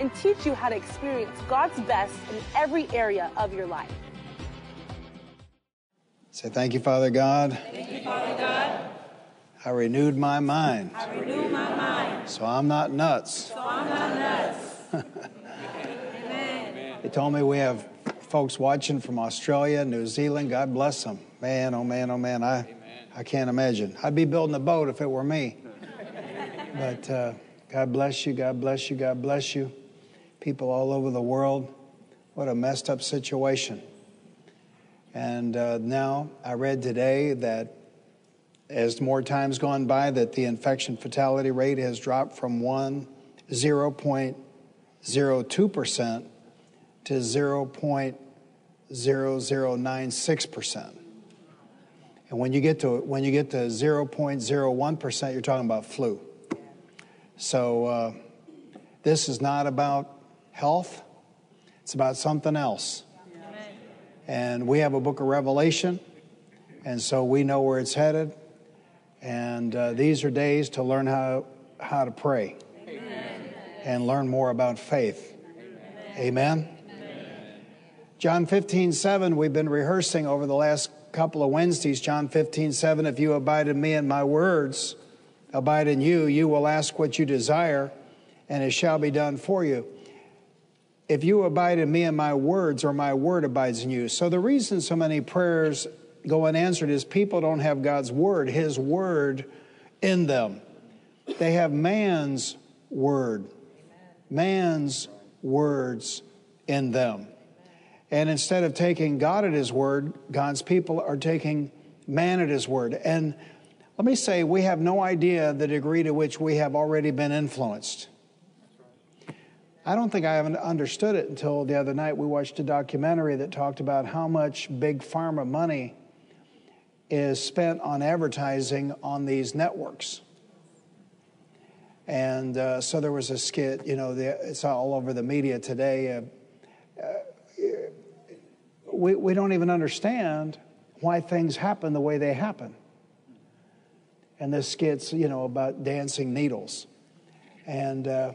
and teach you how to experience God's best in every area of your life. Say, thank you, Father God. Thank you, Father God. I renewed my mind. I renewed my mind. So I'm not nuts. So I'm not nuts. Amen. They told me we have folks watching from Australia, New Zealand. God bless them. Man, oh man, oh man. I, I can't imagine. I'd be building a boat if it were me. But uh, God bless you, God bless you, God bless you. People all over the world. What a messed up situation. And uh, now I read today that as more time's gone by, that the infection fatality rate has dropped from one 0.02% to 0.0096%. And when you get to when you get to 0.01%, you're talking about flu. So uh, this is not about health; it's about something else. And we have a book of Revelation, and so we know where it's headed. And uh, these are days to learn how how to pray Amen. and learn more about faith. Amen. Amen. John 15, 7, we've been rehearsing over the last couple of Wednesdays. John 15, 7, if you abide in me and my words abide in you, you will ask what you desire, and it shall be done for you. If you abide in me and my words, or my word abides in you. So the reason so many prayers go unanswered is people don't have God's word, His word in them. They have man's word, man's words in them. And instead of taking God at His word, God's people are taking man at His word. And let me say, we have no idea the degree to which we have already been influenced. I don't think I haven't understood it until the other night. We watched a documentary that talked about how much big pharma money is spent on advertising on these networks. And uh, so there was a skit, you know, the, it's all over the media today. Uh, uh, we, we don't even understand why things happen the way they happen. And this skit's, you know, about dancing needles. And, uh,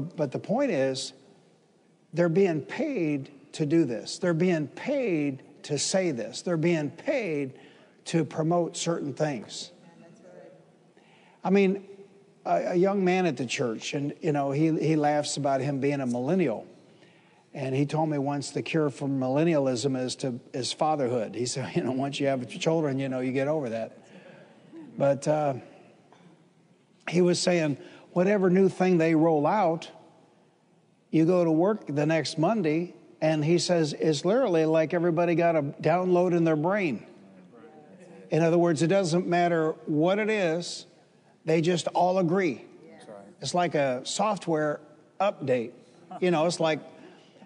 but, but the point is, they're being paid to do this. They're being paid to say this. They're being paid to promote certain things. I mean, a, a, young man at the church, and you know, he, he laughs about him being a millennial. And he told me once the cure for millennialism is to is fatherhood. He said, you know, once you have children, you know, you get over that. But uh, he was saying, whatever new thing they roll out, you go to work the next Monday, and he says it's literally like everybody got a download in their brain. In other words, it doesn't matter what it is, they just all agree. It's like a software update. You know, it's like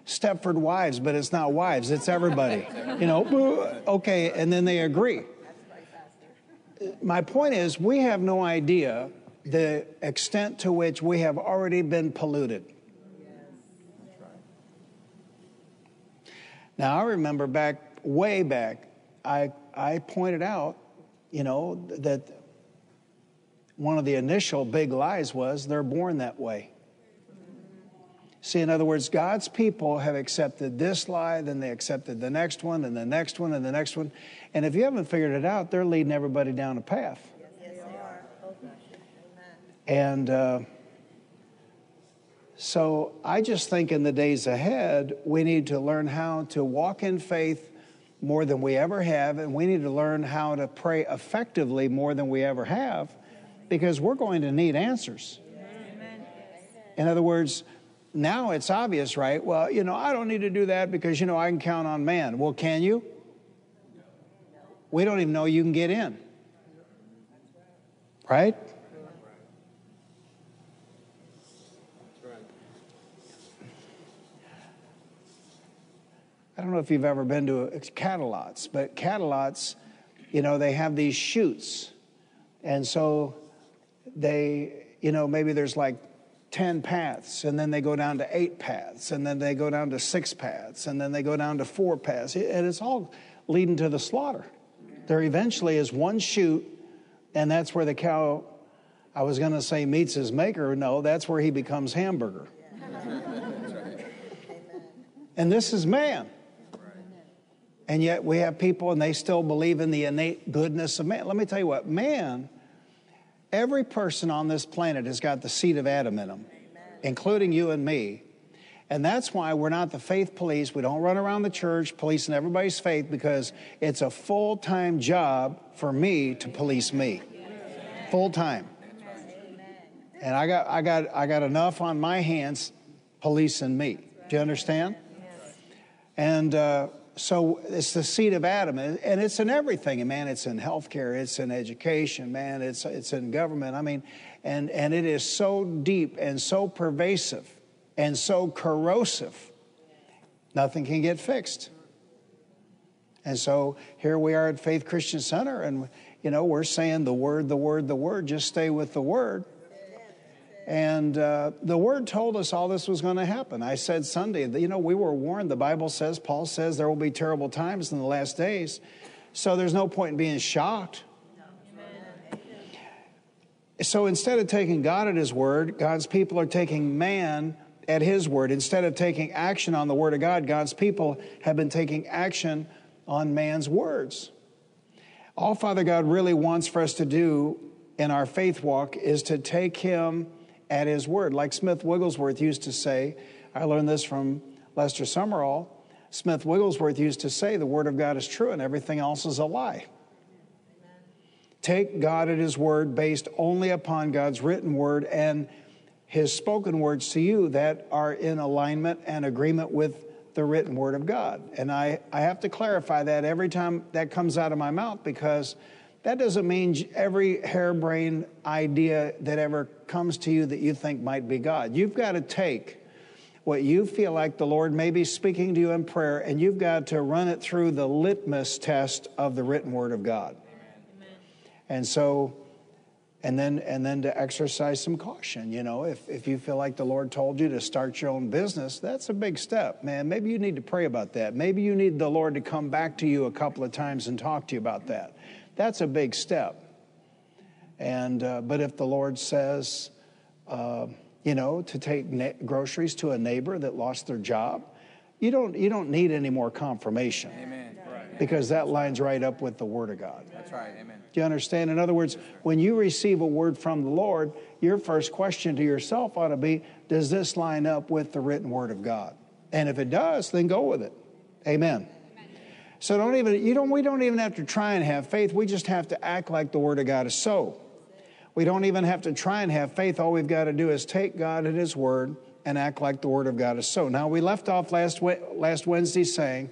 Stepford Wives, but it's not wives, it's everybody. you know, okay, and then they agree. My point is, we have no idea the extent to which we have already been polluted. Now, I remember back, way back, I, I pointed out, you know, that one of the initial big lies was they're born that way. See, in other words, God's people have accepted this lie, then they accepted the next one, and the next one, and the next one. And if you haven't figured it out, they're leading everybody down a path. And uh, so I just think in the days ahead, we need to learn how to walk in faith more than we ever have, and we need to learn how to pray effectively more than we ever have because we're going to need answers. In other words, now it's obvious, right? Well, you know, I don't need to do that because, you know, I can count on man. Well, can you? We don't even know you can get in. Right? I don't know if you've ever been to a, cattle lots, but cattle lots, you know, they have these chutes. And so they, you know, maybe there's like 10 paths, and then they go down to eight paths, and then they go down to six paths, and then they go down to four paths. And it's all leading to the slaughter. There eventually is one chute, and that's where the cow, I was going to say meets his maker. No, that's where he becomes hamburger. and this is man. And yet we have people and they still believe in the innate goodness of man. Let me tell you what, man, every person on this planet has got the seed of Adam in them, including you and me. And that's why we're not the faith police. We don't run around the church policing everybody's faith because it's a full time job for me to police me. Full time. And I got, I, got, I got enough on my hands policing me. Do you understand? And uh, so it's the seed of Adam, and it's in everything. Man, it's in healthcare, it's in education, man, it's, it's in government. I mean, and, and it is so deep and so pervasive and so corrosive, nothing can get fixed. And so here we are at Faith Christian Center, and you know we're saying the word, the word, the word. Just stay with the word. And uh, the word told us all this was going to happen. I said Sunday, you know, we were warned. The Bible says, Paul says, there will be terrible times in the last days. So there's no point in being shocked. So instead of taking God at His word, God's people are taking man at His word. Instead of taking action on the Word of God, God's people have been taking action on man's words. All Father God really wants for us to do in our faith walk is to take Him at His word. Like Smith Wigglesworth used to say, I learned this from Lester Sumrall. Smith Wigglesworth used to say, The Word of God is true and everything else is a lie. Take God at His word based only upon God's written word and his spoken words to you that are in alignment and agreement with the written word of God. And I, I have to clarify that every time that comes out of my mouth because that doesn't mean every harebrained idea that ever comes to you that you think might be God. You've got to take what you feel like the Lord may be speaking to you in prayer, and you've got to run it through the litmus test of the written word of God. Amen. And so and then and then to exercise some caution you know if, if you feel like the lord told you to start your own business that's a big step man maybe you need to pray about that maybe you need the lord to come back to you a couple of times and talk to you about that that's a big step and uh, but if the lord says uh, you know to take na- groceries to a neighbor that lost their job you don't you don't need any more confirmation amen because that lines right up with the word of god that's right amen do you understand? In other words, when you receive a word from the Lord, your first question to yourself ought to be Does this line up with the written word of God? And if it does, then go with it. Amen. So don't even, you don't, we don't even have to try and have faith. We just have to act like the word of God is so. We don't even have to try and have faith. All we've got to do is take God at his word and act like the word of God is so. Now, we left off last, last Wednesday saying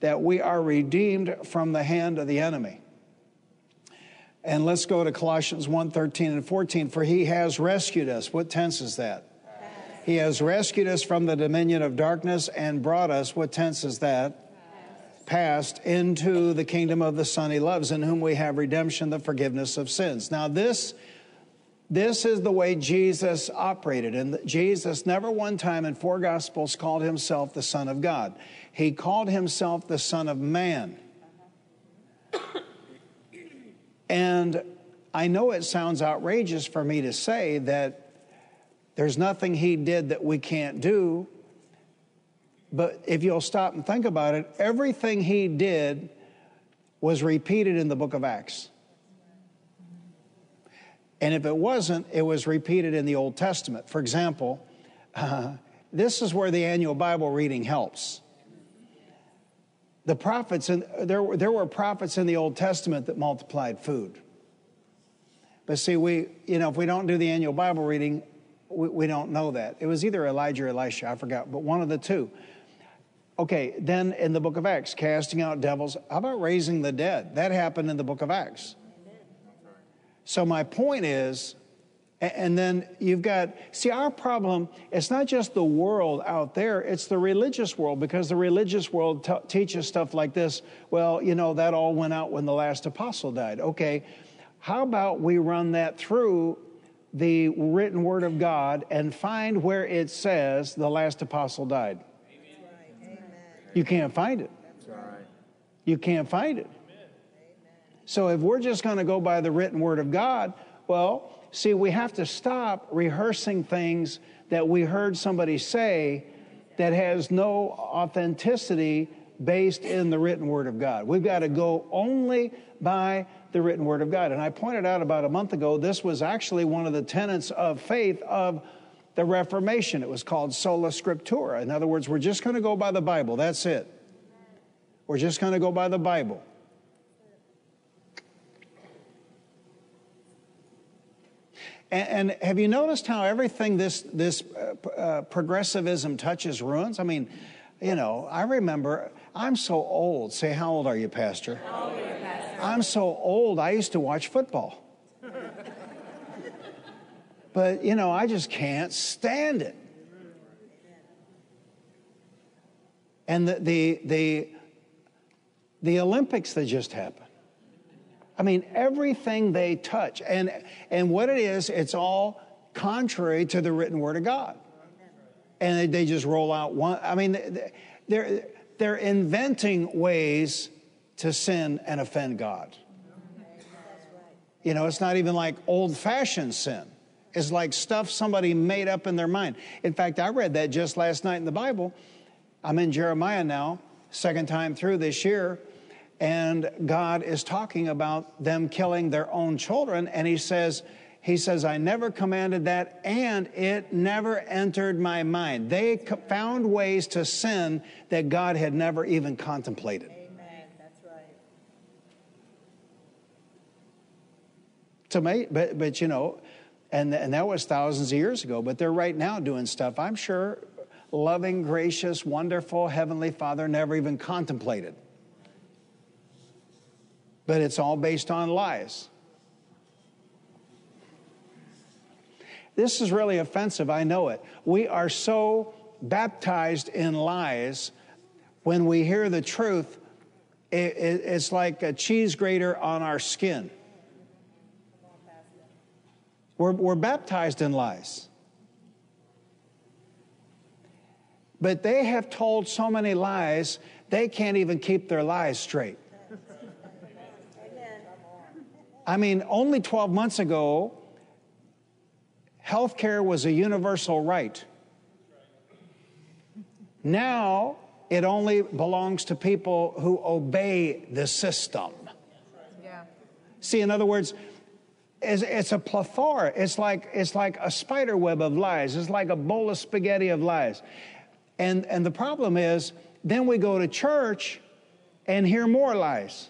that we are redeemed from the hand of the enemy. And let's go to Colossians 1 13 and 14. For he has rescued us. What tense is that? He has rescued us from the dominion of darkness and brought us, what tense is that? Past into the kingdom of the Son he loves, in whom we have redemption, the forgiveness of sins. Now, this, this is the way Jesus operated. And Jesus never one time in four Gospels called himself the Son of God, he called himself the Son of Man. And I know it sounds outrageous for me to say that there's nothing he did that we can't do. But if you'll stop and think about it, everything he did was repeated in the book of Acts. And if it wasn't, it was repeated in the Old Testament. For example, uh, this is where the annual Bible reading helps the prophets, and there, there were prophets in the Old Testament that multiplied food. But see, we, you know, if we don't do the annual Bible reading, we, we don't know that. It was either Elijah or Elisha, I forgot, but one of the two. Okay, then in the book of Acts, casting out devils. How about raising the dead? That happened in the book of Acts. So my point is, And then you've got, see, our problem, it's not just the world out there, it's the religious world because the religious world t- teaches stuff like this. Well, you know, that all went out when the last apostle died. Okay, how about we run that through the written word of God and find where it says the last apostle died? You can't find it. You can't find it. So if we're just going to go by the written word of God, well, see, we have to stop rehearsing things that we heard somebody say that has no authenticity based in the written word of God. We've got to go only by the written word of God. And I pointed out about a month ago, this was actually one of the tenets of faith of the Reformation. It was called sola scriptura. In other words, we're just going to go by the Bible. That's it. We're just going to go by the Bible. And, and have you noticed how everything this, this uh, uh, progressivism touches ruins? I mean, you know, I remember, I'm so old. Say, how old are you, Pastor? I'm so old, I used to watch football. But, you know, I just can't stand it. And the, the, the, the Olympics that just happened. I mean, everything they touch, and, and what it is, it's all contrary to the written word of God. And they, they just roll out one. I mean, they're, they're inventing ways to sin and offend God. You know, it's not even like old fashioned sin. It's like stuff somebody made up in their mind. In fact, I read that just last night in the Bible. I'm in Jeremiah now, second time through this year, and God is talking about them killing their own children, and He says, He says, I never commanded that, and it never entered my mind. They found ways to sin that God had never even contemplated. Amen. That's right. to me, but but you know, and and that was thousands of years ago. But they're right now doing stuff. I'm sure, loving, gracious, wonderful Heavenly Father never even contemplated. But it's all based on lies. This is really offensive. I know it. We are so baptized in lies. When we hear the truth, it, it, it's like a cheese grater on our skin. We're, we're baptized in lies. But they have told so many lies, they can't even keep their lies straight. I mean, only 12 months ago, health care was a universal right. Now, it only belongs to people who obey the system. Yeah. See, in other words, it's, it's a plethora. It's like, it's like a spider web of lies. It's like a bowl of spaghetti of lies. And, and the problem is, then we go to church and hear more lies.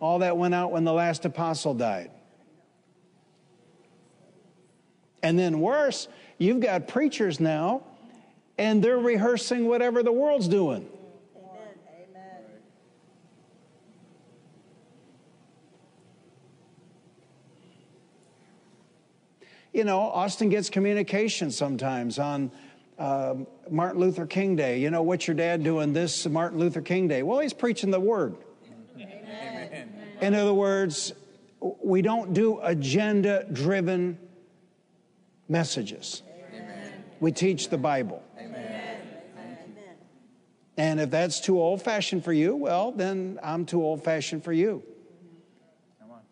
All that went out when the last apostle died. And then worse, you've got preachers now, and they're rehearsing whatever the world's doing. You know, Austin gets communication sometimes on um, Martin Luther King Day. You know, what's your dad doing this Martin Luther King Day? Well, he's preaching the word. In other words, we don't do agenda driven messages. We teach the Bible. And if that's too old fashioned for you, well, then I'm too old fashioned for you.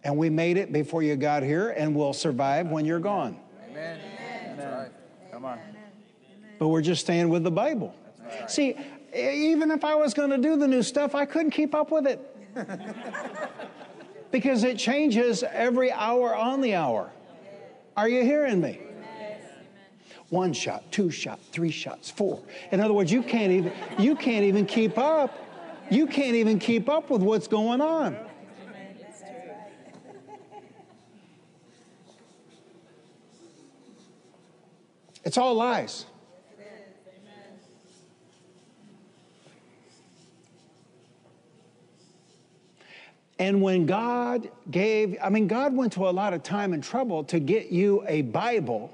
And we made it before you got here, and we'll survive when you're gone. Amen. That's right. Come on. But we're just staying with the Bible. See, e- even if I was going to do the new stuff, I couldn't keep up with it. because it changes every hour on the hour. Are you hearing me? One shot, two shot, three shots, four. In other words, you can't even you can't even keep up. You can't even keep up with what's going on. It's all lies. And when God gave, I mean, God went to a lot of time and trouble to get you a Bible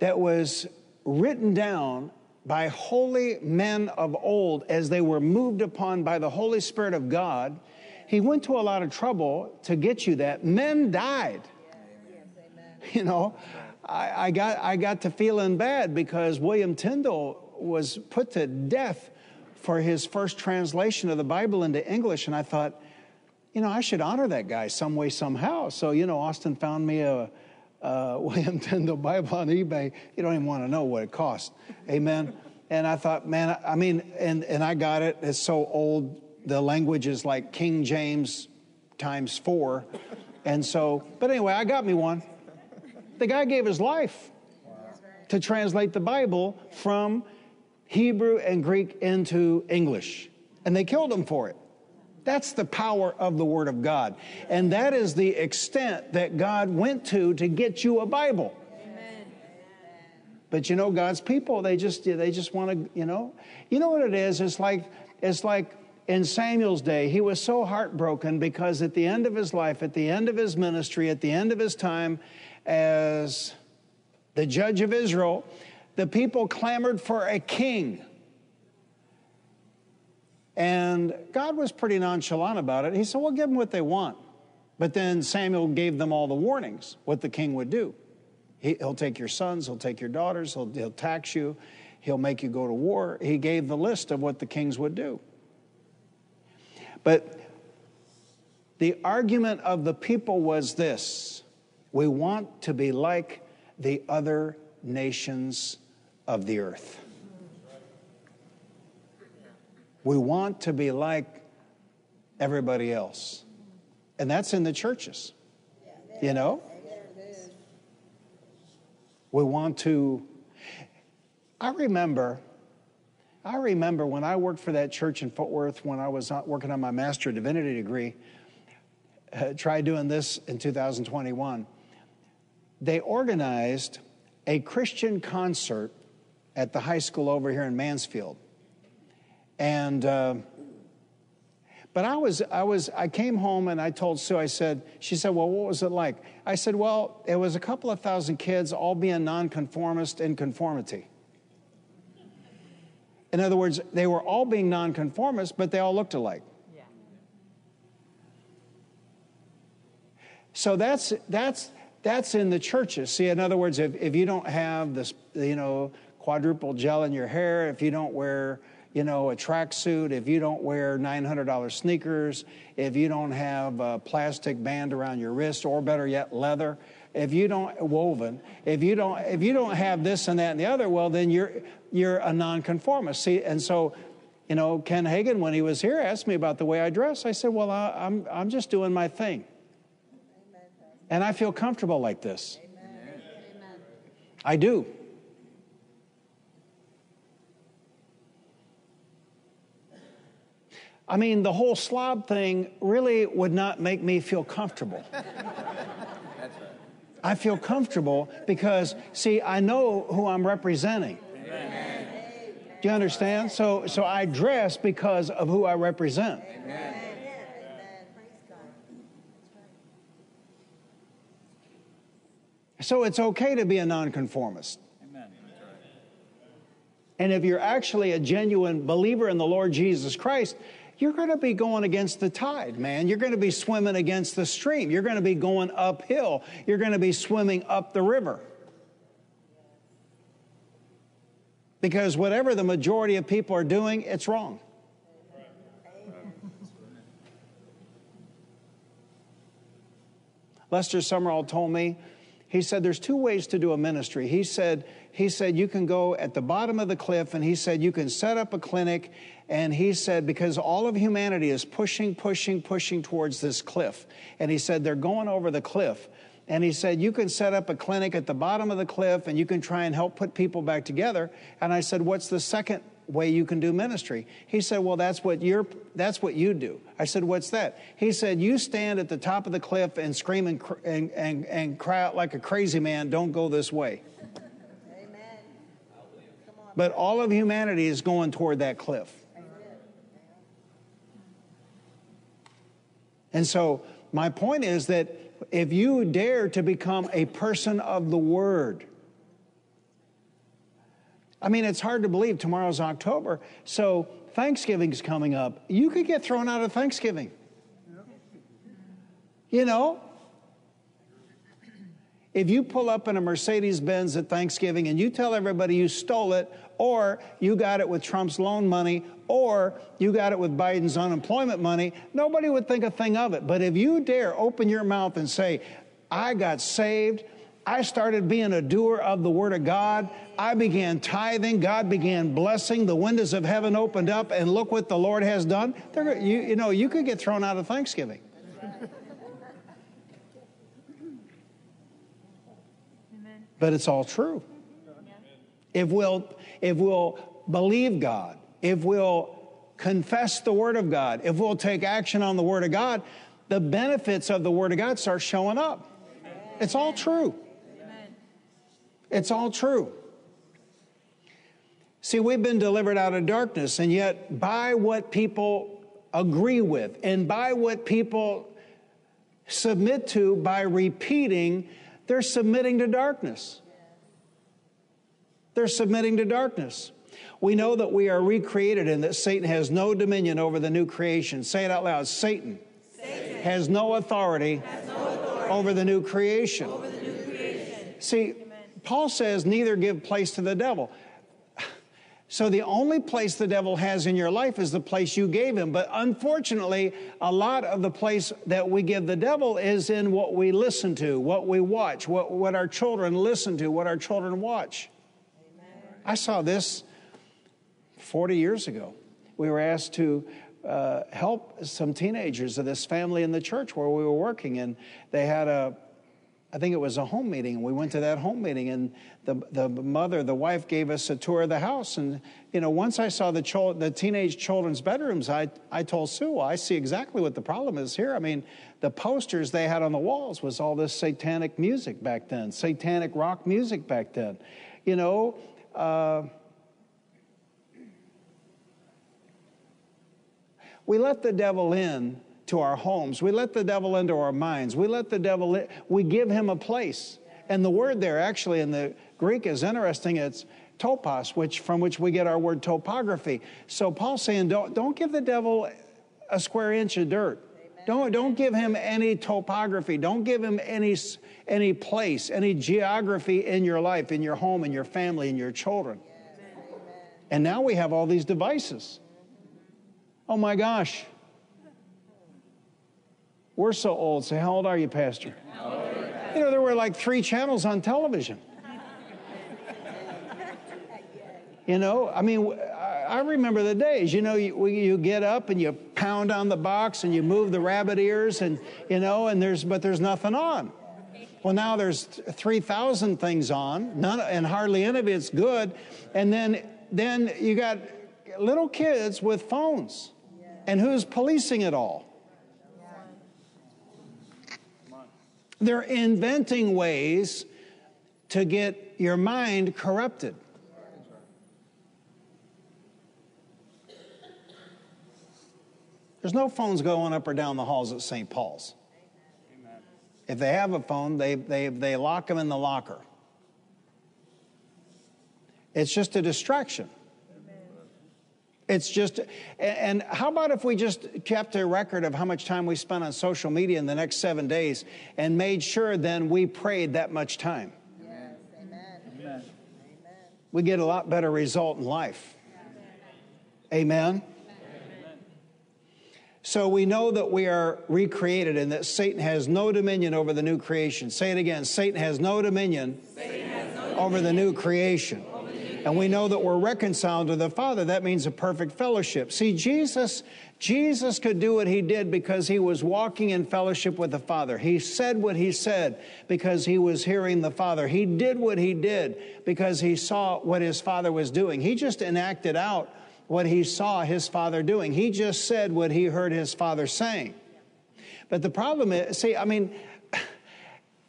that was written down by holy men of old as they were moved upon by the Holy Spirit of God. He went to a lot of trouble to get you that. Men died. You know, I, I, got, I got to feeling bad because William Tyndale was put to death for his first translation of the Bible into English. And I thought, you know, I should honor that guy some way, somehow. So, you know, Austin found me a, a William Tyndale Bible on eBay. You don't even want to know what it cost. Amen. and I thought, man, I mean, and, and I got it. It's so old. The language is like King James times four. And so, but anyway, I got me one. The guy gave his life to translate the Bible from Hebrew and Greek into English. And they killed him for it. That's the power of the Word of God. And that is the extent that God went to to get you a Bible. But you know, God's people, they just they just want to, you know. You know what it is? It's like it's like in Samuel's day, he was so heartbroken because at the end of his life, at the end of his ministry, at the end of his time as the judge of Israel, the people clamored for a king. And God was pretty nonchalant about it. He said, Well, give them what they want. But then Samuel gave them all the warnings, what the king would do. He, will take your sons, he'll take your daughters, he'll, he'll tax you, he'll make you go to war. He gave the list of what the kings would do. But the argument of the people was this we want to be like the other nations of the earth. We want to be like everybody else. And that's in the churches. You know? We want to. I remember, I remember when I worked for that church in Fort Worth when I was working on my Master of Divinity degree. Uh, tried doing this in 2021. They organized a Christian concert at the high school over here in Mansfield. And, uh, but I was, I was, I came home and I told Sue, I said, she said, well, what was it like? I said, well, it was a couple of thousand kids all being nonconformist in conformity. In other words, they were all being nonconformist, but they all looked alike. Yeah. So that's, that's, that's in the churches. See, in other words, if, if you don't have this, you know, quadruple gel in your hair, if you don't wear you know, a tracksuit, if you don't wear $900 sneakers, if you don't have a plastic band around your wrist, or better yet, leather, if you don't woven, if you don't if you don't have this and that and the other, well, then you're you're a nonconformist. See, and so, you know, Ken Hagin, when he was here, asked me about the way I dress. I said, well, I, I'm, I'm just doing my thing, and I feel comfortable like this. Amen. I do. I mean, the whole slob thing really would not make me feel comfortable. That's right. I feel comfortable because, see, I know who I'm representing. Amen. Do you understand? So, so I dress because of who I represent. Amen. So it's okay to be a nonconformist. And if you're actually a genuine believer in the Lord Jesus Christ, you're going to be going against the tide, man. You're going to be swimming against the stream. You're going to be going uphill. You're going to be swimming up the river. Because whatever the majority of people are doing, it's wrong. Lester Sumrall told me, he said, there's two ways to do a ministry. He said, he said, you can go at the bottom of the cliff, and he said, you can set up a clinic and he said, because all of humanity is pushing, pushing, pushing towards this cliff. And he said, they're going over the cliff. And he said, You can set up a clinic at the bottom of the cliff and you can try and help put people back together. And I said, What's the second way you can do ministry? He said, Well, that's what you're that's what you do. I said, What's that? He said, You stand at the top of the cliff and scream and, and, and, and cry out like a crazy man, don't go this way. Amen. But all of humanity is going toward that cliff. And so, my point is that if you dare to become a person of the Word, I mean, it's hard to believe tomorrow's October, so Thanksgiving's coming up. You could get thrown out of Thanksgiving. You know, if you pull up in a Mercedes Benz at Thanksgiving and you tell everybody you stole it, or you got it with Trump's loan money, or you got it with Biden's unemployment money, nobody would think a thing of it. But if you dare open your mouth and say, I got saved, I started being a doer of the Word of God, I began tithing, God began blessing, the windows of heaven opened up, and look what the Lord has done. You, you know, you could get thrown out of Thanksgiving. but it's all true. If we'll, if we'll believe God, if we'll confess the Word of God, if we'll take action on the Word of God, the benefits of the Word of God start showing up. It's all true. It's all true. See, we've been delivered out of darkness, and yet by what people agree with and by what people submit to by repeating they're submitting to darkness. They're submitting to darkness. We know that we are recreated and that Satan has no dominion over the new creation. Say it out loud Satan, Satan has, no authority, has no authority over the new creation. The new creation. See. Paul says, neither give place to the devil. So the only place the devil has in your life is the place you gave him. But unfortunately, a lot of the place that we give the devil is in what we listen to, what we watch, what, what our children listen to, what our children watch. Amen. I saw this 40 years ago. We were asked to uh, help some teenagers of this family in the church where we were working, and they had a I think it was a home meeting. We went to that home meeting, and the, the mother, the wife, gave us a tour of the house. And, you know, once I saw the, cho- the teenage children's bedrooms, I, I told Sue, well, I see exactly what the problem is here. I mean, the posters they had on the walls was all this satanic music back then, satanic rock music back then. You know, uh, we let the devil in to our homes. We let the devil into our minds. We let the devil, in, we give him a place. And the word there actually in the Greek is interesting. It's topos, which from which we get our word topography. So Paul's saying, don't, don't give the devil a square inch of dirt. Don't, don't give him any topography. Don't give him any, any place, any geography in your life, in your home, in your family, in your children. And now we have all these devices. Oh my gosh. We're so old. Say, how old are you, Pastor? You know, there were like three channels on television. you know, I mean, I remember the days, you know, you, you get up and you pound on the box and you move the rabbit ears and, you know, and there's, but there's nothing on. Well, now there's 3,000 things on, none, and hardly any of it's good. And then, then you got little kids with phones. And who's policing it all? They're inventing ways to get your mind corrupted. There's no phones going up or down the halls at St. Paul's. If they have a phone, they, they, they lock them in the locker. It's just a distraction. It's just, and how about if we just kept a record of how much time we spent on social media in the next seven days and made sure then we prayed that much time? Yes. Amen. Amen. We get a lot better result in life. Amen. Amen. So we know that we are recreated and that Satan has no dominion over the new creation. Say it again Satan has no dominion, has no dominion. over the new creation and we know that we're reconciled to the Father. That means a perfect fellowship. See, Jesus, Jesus could do what he did because he was walking in fellowship with the Father. He said what he said because he was hearing the Father. He did what he did because he saw what his Father was doing. He just enacted out what he saw his Father doing. He just said what he heard his Father saying. But the problem is, see, I mean,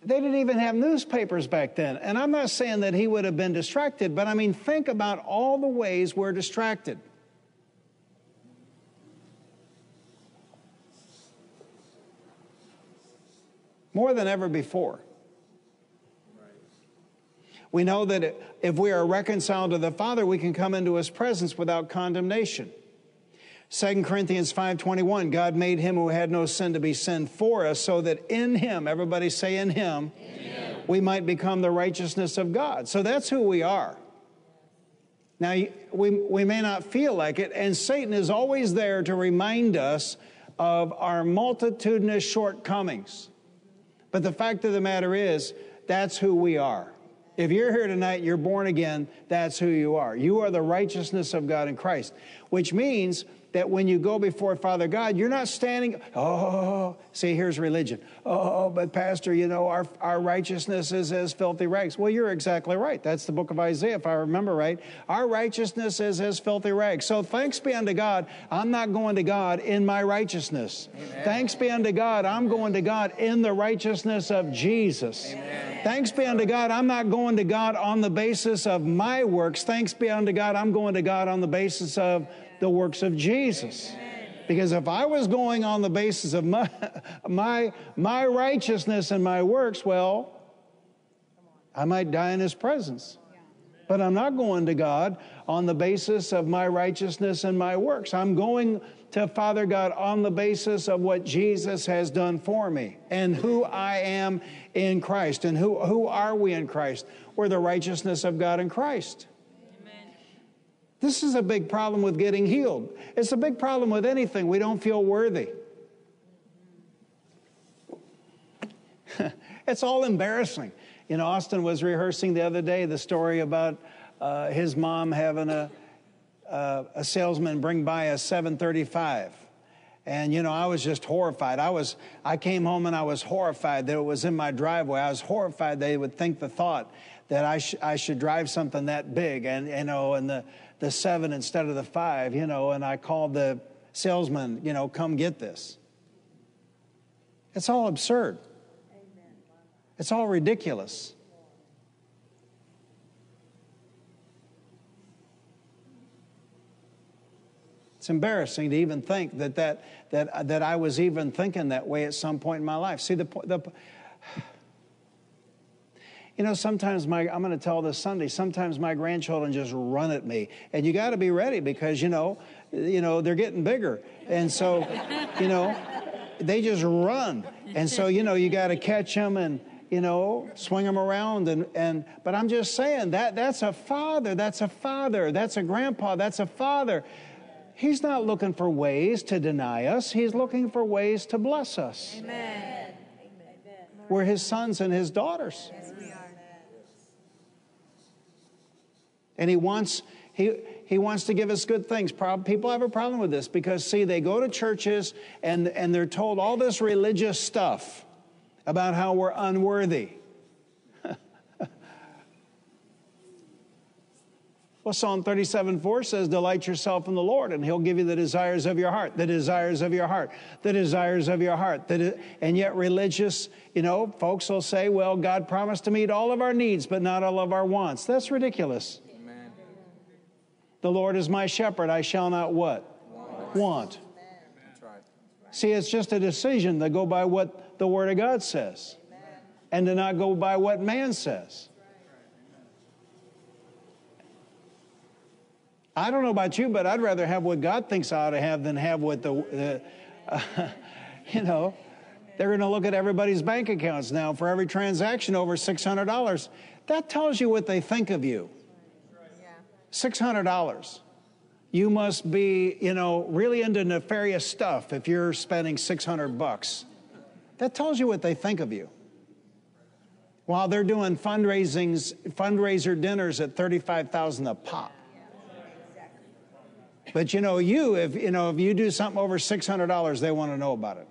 they didn't even have newspapers back then. And I'm not saying that he would have been distracted, but I mean, think about all the ways we're distracted. more than ever before. We know that if we are reconciled to the Father, we can come into his presence without condemnation. 2 Corinthians 5:21 God made him who had no sin to be sin for us so that in him everybody say in him, in him. we might become the righteousness of God. So that's who we are. Now we we may not feel like it and Satan is always there to remind us of our multitudinous shortcomings. But the fact of the matter is that's who we are. If you're here tonight, you're born again, that's who you are. You are the righteousness of God in Christ, which means that when you go before Father God, you're not standing, oh, see, here's religion. Oh, but Pastor, you know, our, our righteousness is as filthy rags. Well, you're exactly right. That's the book of Isaiah, if I remember right. Our righteousness is as filthy rags. So thanks be unto God, I'm not going to God in my righteousness. Amen. Thanks be unto God, I'm going to God in the righteousness of Jesus. Amen. Thanks be unto God, I'm not going to God on the basis of my works. Thanks be unto God, I'm going to God on the basis of the works of Jesus. Because if I was going on the basis of my, my, my righteousness and my works, well, I might die in his presence. But I'm not going to God on the basis of my righteousness and my works. I'm going to Father God on the basis of what Jesus has done for me and who I am in Christ. And who, who are we in Christ? We're the righteousness of God in Christ. This is a big problem with getting healed. It's a big problem with anything. We don't feel worthy. it's all embarrassing. You know, Austin was rehearsing the other day the story about uh, his mom having a, uh, a salesman bring by a 735. And you know, I was just horrified. I was I came home and I was horrified that it was in my driveway. I was horrified they would think the thought that I, sh- I should drive something that big and you know and the the seven instead of the five, you know, and I called the salesman, you know, come get this. It's all absurd. It's all ridiculous. It's embarrassing to even think that, that, that, that I was even thinking that way at some point in my life. See, the, point the, you know, sometimes my, I'm going to tell this Sunday, sometimes my grandchildren just run at me. And you got to be ready because, you know, you know, they're getting bigger. And so, you know, they just run. And so, you know, you got to catch them and, you know, swing them around. And, and, but I'm just saying that that's a father. That's a father. That's a grandpa. That's a father. He's not looking for ways to deny us. He's looking for ways to bless us. Amen. We're his sons and his daughters. And he wants, he, he wants to give us good things. People have a problem with this because, see, they go to churches and, and they're told all this religious stuff about how we're unworthy. well, Psalm 37 4 says, Delight yourself in the Lord, and He'll give you the desires of your heart, the desires of your heart, the desires of your heart. and yet, religious, you know, folks will say, Well, God promised to meet all of our needs, but not all of our wants. That's ridiculous. The Lord is my shepherd, I shall not what? Want. Want. See, it's just a decision to go by what the Word of God says and to not go by what man says. I don't know about you, but I'd rather have what God thinks I ought to have than have what the, the uh, you know, they're going to look at everybody's bank accounts now for every transaction over $600. That tells you what they think of you. $600. You must be, you know, really into nefarious stuff if you're spending 600 bucks. That tells you what they think of you. While they're doing fundraisings, fundraiser dinners at 35,000 a pop. But you know, you if you know if you do something over $600, they want to know about it.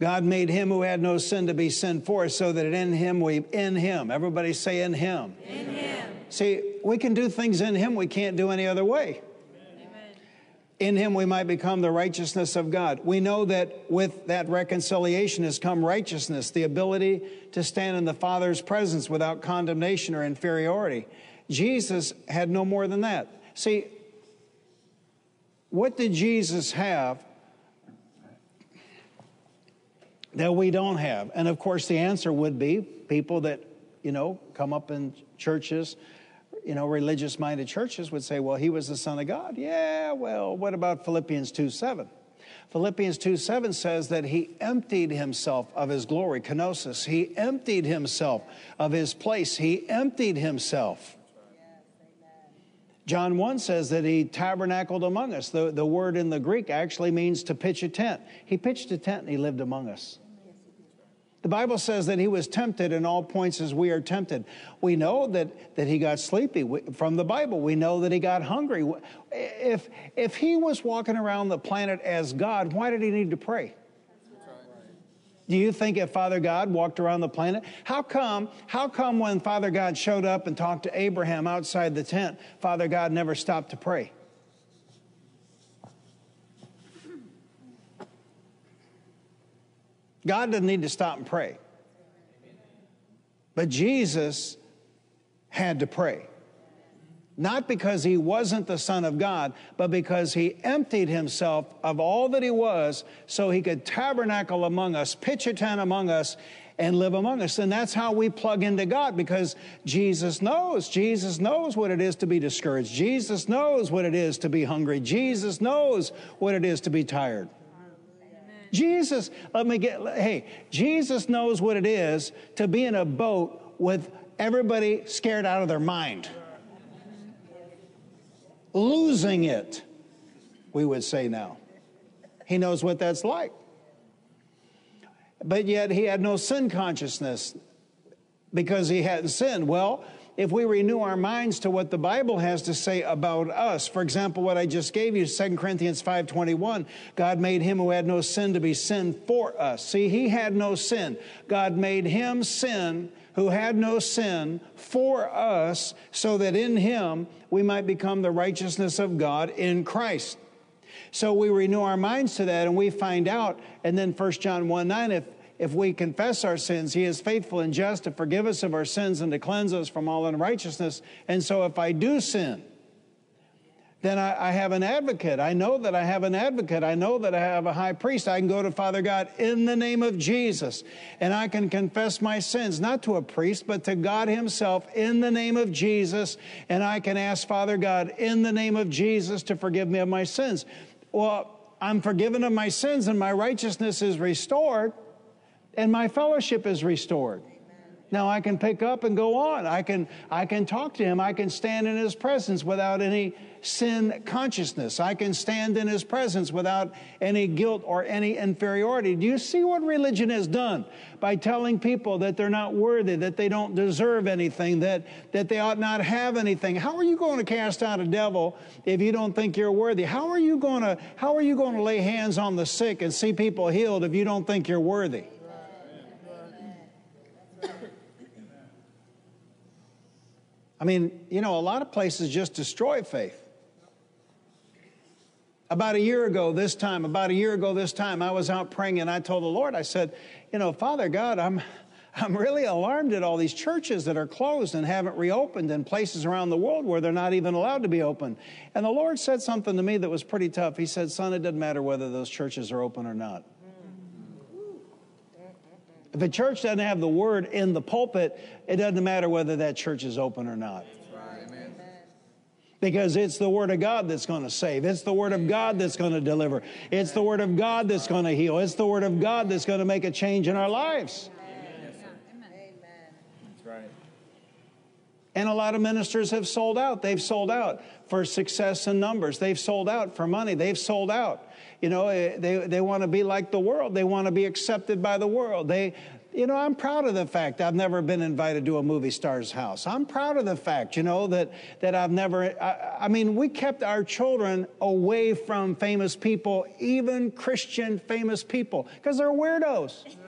God made him who had no sin to be sin for us so that in him we, in him, everybody say in him. In him. See, we can do things in him we can't do any other way. Amen. In him we might become the righteousness of God. We know that with that reconciliation has come righteousness, the ability to stand in the Father's presence without condemnation or inferiority. Jesus had no more than that. See, what did Jesus have that we don't have? And of course, the answer would be people that, you know, come up in churches, you know, religious minded churches would say, well, he was the Son of God. Yeah, well, what about Philippians 2 7? Philippians 2 7 says that he emptied himself of his glory, kenosis. He emptied himself of his place. He emptied himself. John 1 says that he tabernacled among us. The, the word in the Greek actually means to pitch a tent. He pitched a tent and he lived among us. The Bible says that he was tempted in all points as we are tempted. We know that, that he got sleepy from the Bible. We know that he got hungry. If, if he was walking around the planet as God, why did he need to pray? Do you think if Father God walked around the planet, how come, how come when Father God showed up and talked to Abraham outside the tent, Father God never stopped to pray? God doesn't need to stop and pray. But Jesus had to pray. Not because he wasn't the Son of God, but because he emptied himself of all that he was so he could tabernacle among us, pitch a tent among us, and live among us. And that's how we plug into God because Jesus knows. Jesus knows what it is to be discouraged. Jesus knows what it is to be hungry. Jesus knows what it is to be tired. Jesus, let me get, hey, Jesus knows what it is to be in a boat with everybody scared out of their mind. Losing it, we would say now. He knows what that's like. But yet he had no sin consciousness because he hadn't sinned. Well, if we renew our minds to what the Bible has to say about us. For example, what I just gave you, 2 Corinthians 5:21, God made him who had no sin to be sin for us. See, he had no sin. God made him sin who had no sin for us so that in him we might become the righteousness of God in Christ. So we renew our minds to that and we find out, and then 1 John 1 9, if if we confess our sins, He is faithful and just to forgive us of our sins and to cleanse us from all unrighteousness. And so if I do sin, then I, I, have an advocate. I know that I have an advocate. I know that I have a high priest. I can go to Father God in the name of Jesus and I can confess my sins, not to a priest, but to God Himself in the name of Jesus. And I can ask Father God in the name of Jesus to forgive me of my sins. Well, I'm forgiven of my sins and my righteousness is restored and my fellowship is restored. Now I can pick up and go on. I can, I can talk to him. I can stand in his presence without any sin consciousness. I can stand in his presence without any guilt or any inferiority. Do you see what religion has done by telling people that they're not worthy, that they don't deserve anything, that, that they ought not have anything? How are you going to cast out a devil if you don't think you're worthy? How are you going to, how are you going to lay hands on the sick and see people healed if you don't think you're worthy? I mean, you know, a lot of places just destroy faith. About a year ago, this time, about a year ago, this time, I was out praying and I told the Lord, I said, you know, Father God, I'm, I'm really alarmed at all these churches that are closed and haven't reopened in places around the world where they're not even allowed to be open. And the Lord said something to me that was pretty tough. He said, Son, it doesn't matter whether those churches are open or not. If a church doesn't have the word in the pulpit, it doesn't matter whether that church is open or not. Because it's the Word of God that's going to save. It's the Word of God that's going to deliver. It's the Word of God that's going to heal. It's the Word of God that's going to make a change in our lives. That's right. And a lot of ministers have sold out. They've sold out for success and numbers. They've sold out for money. They've sold out. You know, eh, they, they want to be like the world. They want to be accepted by the world. They, you know, I'm proud of the fact I've never been invited to a movie star's house. I'm proud of the fact, you know, that, that I've never, I, I mean, we kept our children away from famous people, even Christian famous people, because they're weirdos.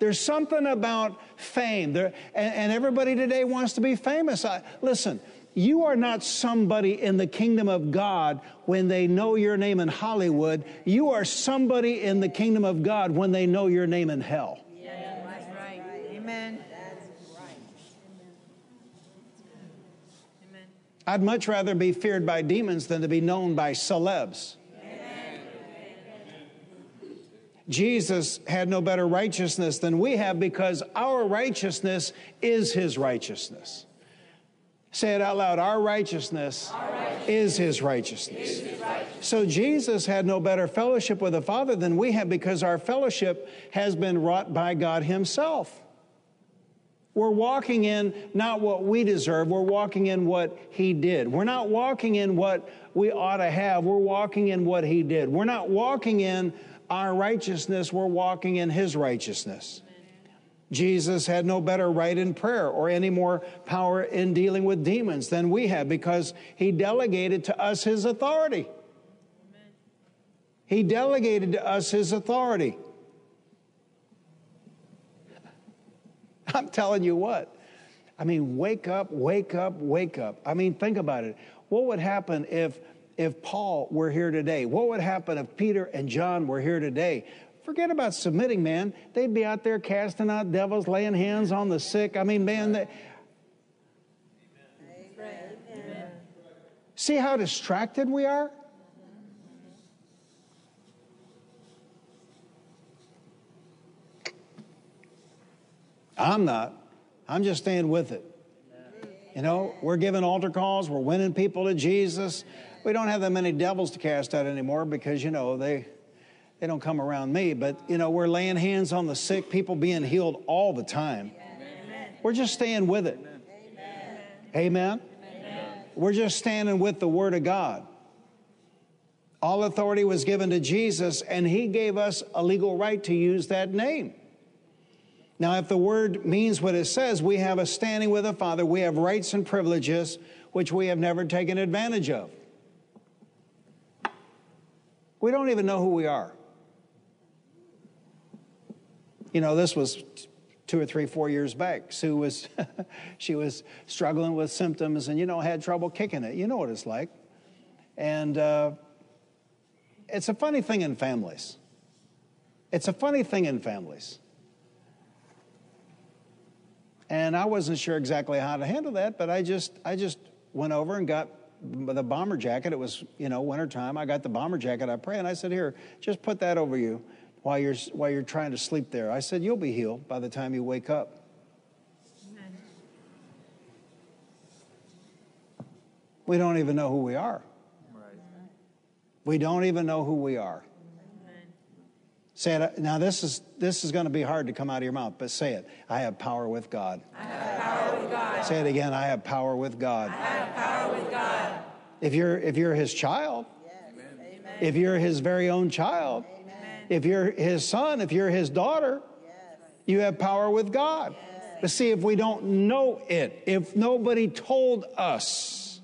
There's something about fame, there, and, and, everybody today wants to be famous. I, listen, you are not somebody in the kingdom of God when they know your name in Hollywood. You are somebody in the kingdom of God when they know your name in hell. Yeah, that's right. Amen. That's right. I'd much rather be feared by demons than to be known by celebs. Jesus had no better righteousness than we have because our righteousness is his righteousness. Say it out loud. Our righteousness, our righteousness is, his righteousness. is his righteousness. So Jesus had no better fellowship with the Father than we have because our fellowship has been wrought by God himself. We're walking in not what we deserve, we're walking in what He did. We're not walking in what we ought to have, we're walking in what He did. We're not walking in our righteousness, we're walking in His righteousness. Jesus had no better right in prayer or any more power in dealing with demons than we have because He delegated to us His authority. He delegated to us His authority. I'm telling you what. I mean, wake up, wake up, wake up. I mean, think about it. What would happen if if Paul were here today? What would happen if Peter and John were here today? Forget about submitting, man. They'd be out there casting out devils, laying hands on the sick. I mean, man, they, See how distracted we are? I'm not. I'm just staying with it. You know, we're giving altar calls, we're winning people to Jesus. We don't have that many devils to cast out anymore because, you know, they they don't come around me, but you know, we're laying hands on the sick, people being healed all the time. Amen. We're just staying with it. Amen. Amen. Amen. We're just standing with the word of God. All authority was given to Jesus, and he gave us a legal right to use that name. Now, if the word means what it says, we have a standing with the Father, we have rights and privileges which we have never taken advantage of. We don't even know who we are. You know, this was two or three, four years back. Sue was, she was struggling with symptoms and, you know, had trouble kicking it. You know what it's like. And uh, it's a funny thing in families. It's a funny thing in families. And I wasn't sure exactly how to handle that, but I just, I just went over and got the bomber jacket. It was, you know, wintertime. I got the bomber jacket. I pray, and I said, "Here, just put that over you while you're while you're trying to sleep there." I said, "You'll be healed by the time you wake up." Amen. We don't even know who we are. Right. We don't even know who we are. Say it. Now, this is this is going to be hard to come out of your mouth, but say it. I have power with God. I have power with God. Say it again. I have power with God. I have power with God. If you're if you're His child, yes. Amen. if you're His very own child, Amen. If you're His son, if you're His daughter, you have power with God. But see, if we don't know it, if nobody told us,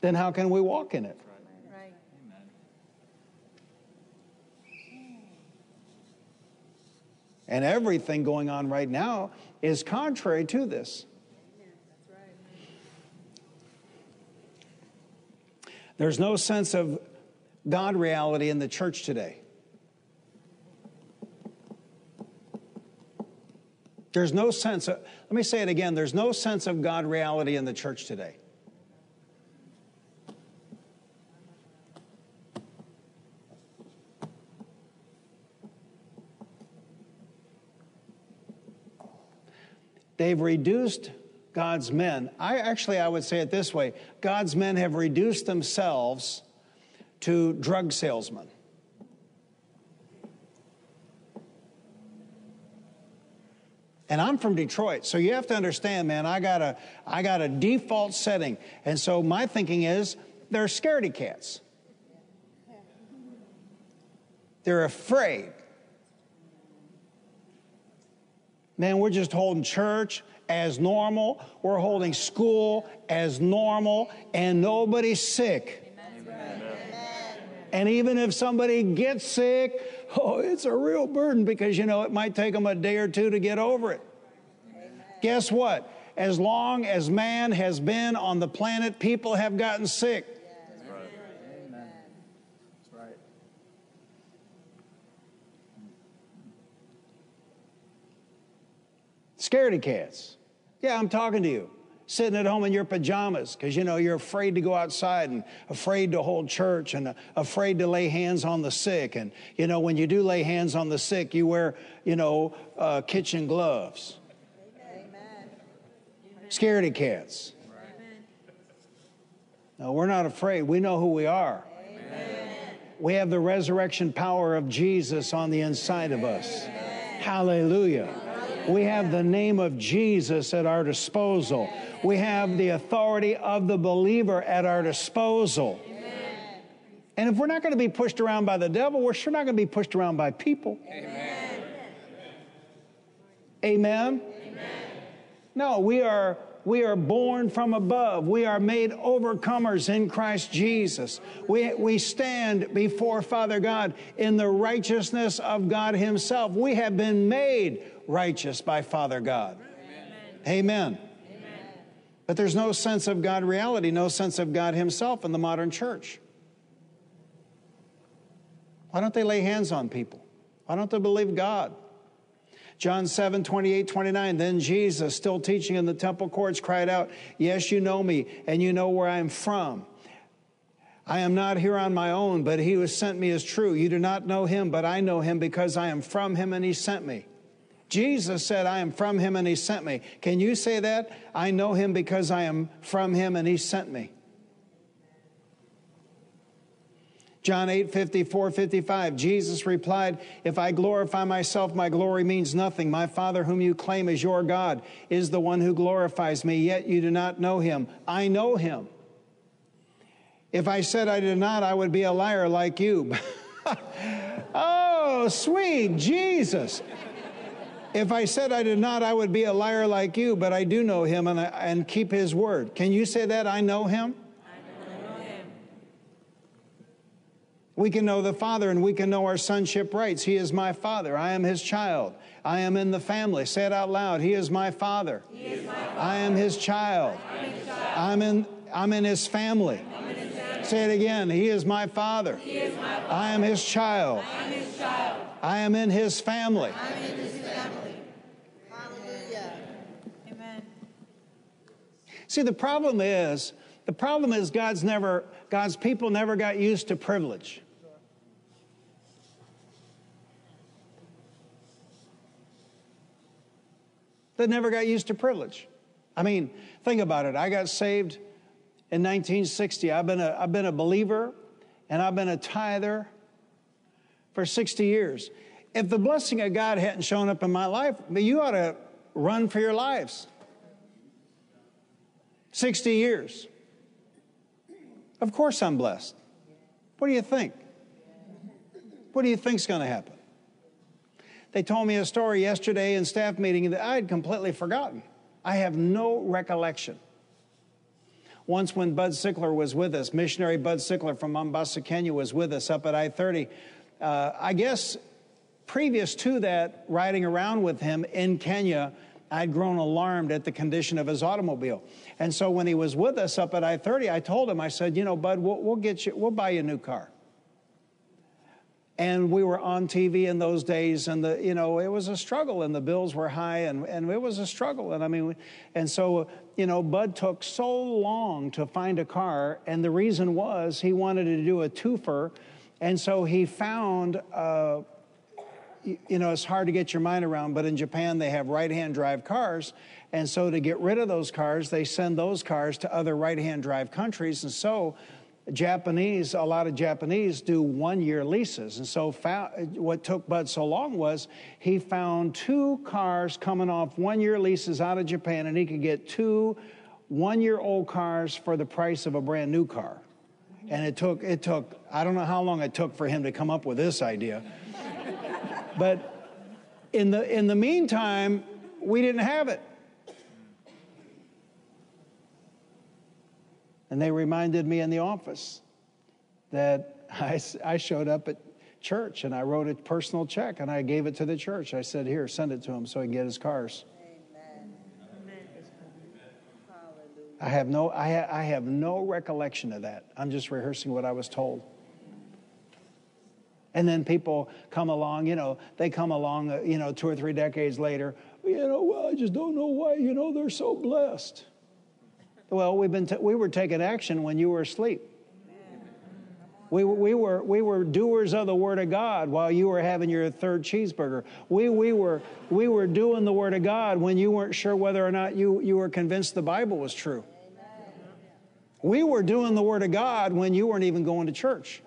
then how can we walk in it? And everything going on right now is contrary to this. There's no sense of God reality in the church today. There's no sense of, let me say it again, there's no sense of God reality in the church today. They've reduced God's men. I actually I would say it this way. God's men have reduced themselves to drug salesmen. And I'm from Detroit, so you have to understand, man, I got a I got a default setting. And so my thinking is they're scaredy cats. They're afraid. Man, we're just holding church as normal. We're holding school as normal, and nobody's sick. And even if somebody gets sick, oh, it's a real burden because, you know, it might take them a day or two to get over it. Amen. Guess what? As long as man has been on the planet, people have gotten sick. Scaredy cats. Yeah, I'm talking to you. Sitting at home in your pajamas because you know you're afraid to go outside and afraid to hold church and uh, afraid to lay hands on the sick. And you know when you do lay hands on the sick you wear you know uh, kitchen gloves. Amen. scaredy cats. No we're not afraid. We know who we are. We have the resurrection power of jesus on the inside of us. Hallelujah we have the name of Jesus at our disposal. We have the authority of the believer at our disposal. And if we're not going to be pushed around by the devil, we're sure not going to be pushed around by people. Amen. Amen. No, we are we are born from above. We are made overcomers in Christ Jesus. We, we stand before Father God in the righteousness of God Himself. We have been made righteous by Father God. Amen. Amen. But there's no sense of God reality, no sense of God Himself in the modern church. Why don't they lay hands on people? Why don't they believe God? John 7, 28, 29. Then Jesus, still teaching in the temple courts, cried out, Yes, you know me, and you know where I am from. I am not here on my own, but he who sent me is true. You do not know him, but I know him because I am from him and he sent me. Jesus said, I am from him and he sent me. Can you say that? I know him because I am from him and he sent me. John 8, 54, 55. Jesus replied, If I glorify myself, my glory means nothing. My Father, whom you claim as your God, is the one who glorifies me, yet you do not know him. I know him. If I said I did not, I would be a liar like you. oh, sweet Jesus. If I said I did not, I would be a liar like you, but I do know him and, I, and keep his word. Can you say that? I know him? We can know the Father and we can know our sonship rights. He is my Father. I am His child. I am in the family. Say it out loud. He is my Father. Is my father. I am His child. I'm in, I'm in His family. In his family. Say it again. He is my Father. Is my father. I am His child. I am, his child. I am in His family. I'm in His family. Hallelujah. Amen. See, the problem is, the problem is God's never, God's people never got used to privilege. They never got used to privilege. I mean, think about it. I got saved in 1960. I've been a, I've been a believer and I've been a tither for 60 years. If the blessing of God hadn't shown up in my life, you ought to run for your lives. 60 years. Of course I'm blessed. What do you think? What do you think's going to happen? They told me a story yesterday in staff meeting that I had completely forgotten. I have no recollection. Once, when Bud Sickler was with us, missionary Bud Sickler from Mombasa, Kenya, was with us up at I 30. Uh, I guess previous to that, riding around with him in Kenya, I'd grown alarmed at the condition of his automobile. And so when he was with us up at I 30, I told him, I said, You know, Bud, we'll, we'll get you, we'll buy you a new car and we were on TV in those days, and the you know it was a struggle, and the bills were high, and and it was a struggle, and I mean, and so you know Bud took so long to find a car, and the reason was he wanted to do a twofer, and so he found. Uh, you know, it's hard to get your mind around, but in Japan they have right hand drive cars. And so to get rid of those cars, they send those cars to other right hand drive countries. And so Japanese, a lot of Japanese do one year leases. And so, found, what took Bud so long was he found two cars coming off one year leases out of Japan, and he could get two one year old cars for the price of a brand new car. And it took, it took, I don't know how long it took for him to come up with this idea. But in the, in the meantime, we didn't have it. And they reminded me in the office that I, I showed up at church and I wrote a personal check and I gave it to the church. I said, Here, send it to him so he can get his cars. Amen. I have no I, ha, I have no recollection of that. I'm just rehearsing what I was told. And then people come along, you know, they come along, uh, you know, two or three decades later. You know, well, I just don't know why, you know, they're so blessed. Well, we've been t- we were taking action when you were asleep. We, we, were, we were doers of the Word of God while you were having your third cheeseburger. We, we, were, we were doing the Word of God when you weren't sure whether or not you, you were convinced the Bible was true. We were doing the Word of God when you weren't even going to church.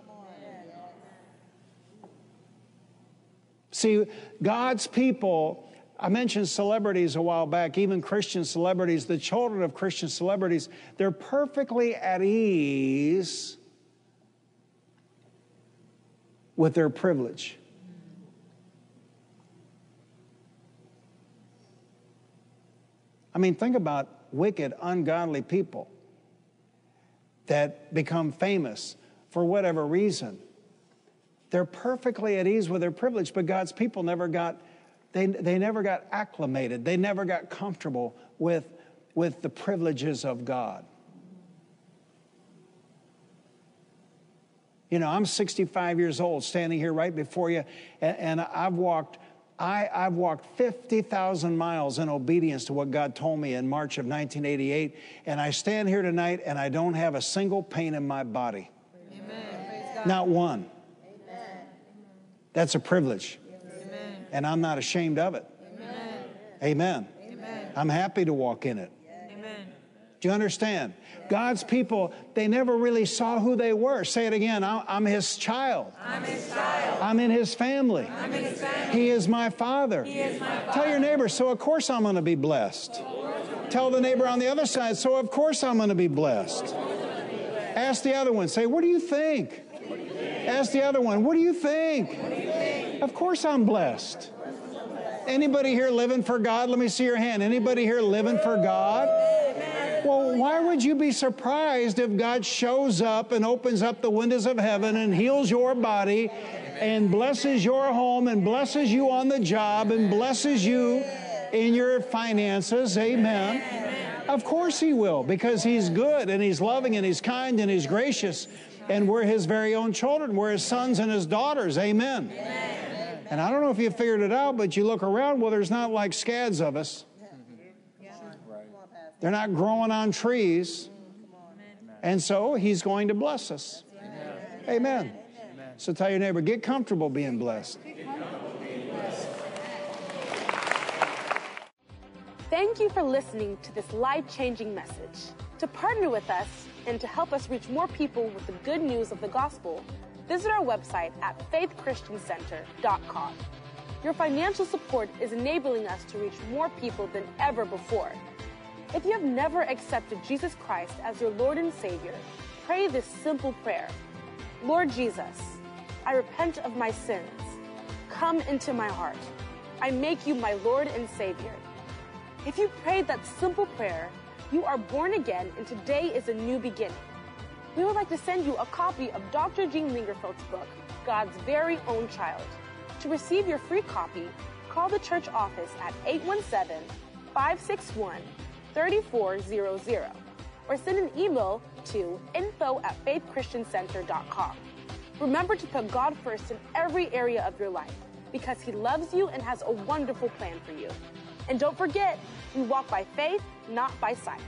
See, God's people, I mentioned celebrities a while back, even Christian celebrities, the children of Christian celebrities, they're perfectly at ease with their privilege. I mean, think about wicked, ungodly people that become famous for whatever reason. They're perfectly at ease with their privilege, but God's people never got, they, they never got acclimated. They never got comfortable with, with the privileges of God. You know, I'm 65 years old, standing here right before you, and, and I've walked. I, I've walked 50,000 miles in obedience to what God told me in March of 1988, and I stand here tonight and I don't have a single pain in my body. Amen. Not one. Amen. That's a privilege. Amen. And I'm not ashamed of it. Amen. Amen. I'm happy to walk in it. Amen. Do you understand? God's people, they never really saw who they were. Say it again. I'm his child. I'm his child. I'm in his family. I'm in his family. He is my father. He is my father. Tell your neighbor, so of course I'm going to be blessed. Tell the neighbor on the other side, so of course I'm going to be blessed. Ask the other one, say, what do you think? Ask the other one, what do you think? Of course I'm blessed. Anybody here living for God? Let me see your hand. Anybody here living for God? Well, why would you be surprised if God shows up and opens up the windows of heaven and heals your body and blesses your home and blesses you on the job and blesses you in your finances? Amen. Of course He will, because He's good and He's loving and He's kind and He's gracious. And we're His very own children. We're His sons and His daughters. Amen. And I don't know if you figured it out, but you look around, well, there's not like scads of us. They're not growing on trees. And so he's going to bless us. Amen. So tell your neighbor, get comfortable being blessed. Thank you for listening to this life changing message. To partner with us and to help us reach more people with the good news of the gospel, visit our website at faithchristiancenter.com. Your financial support is enabling us to reach more people than ever before. If you have never accepted Jesus Christ as your Lord and Savior, pray this simple prayer Lord Jesus, I repent of my sins. Come into my heart. I make you my Lord and Savior. If you prayed that simple prayer, you are born again and today is a new beginning. We would like to send you a copy of Dr. Gene Lingerfelt's book, God's Very Own Child. To receive your free copy, call the church office at 817 561 3400 or send an email to info at faithchristiancenter.com. Remember to put God first in every area of your life because He loves you and has a wonderful plan for you. And don't forget, we walk by faith, not by sight.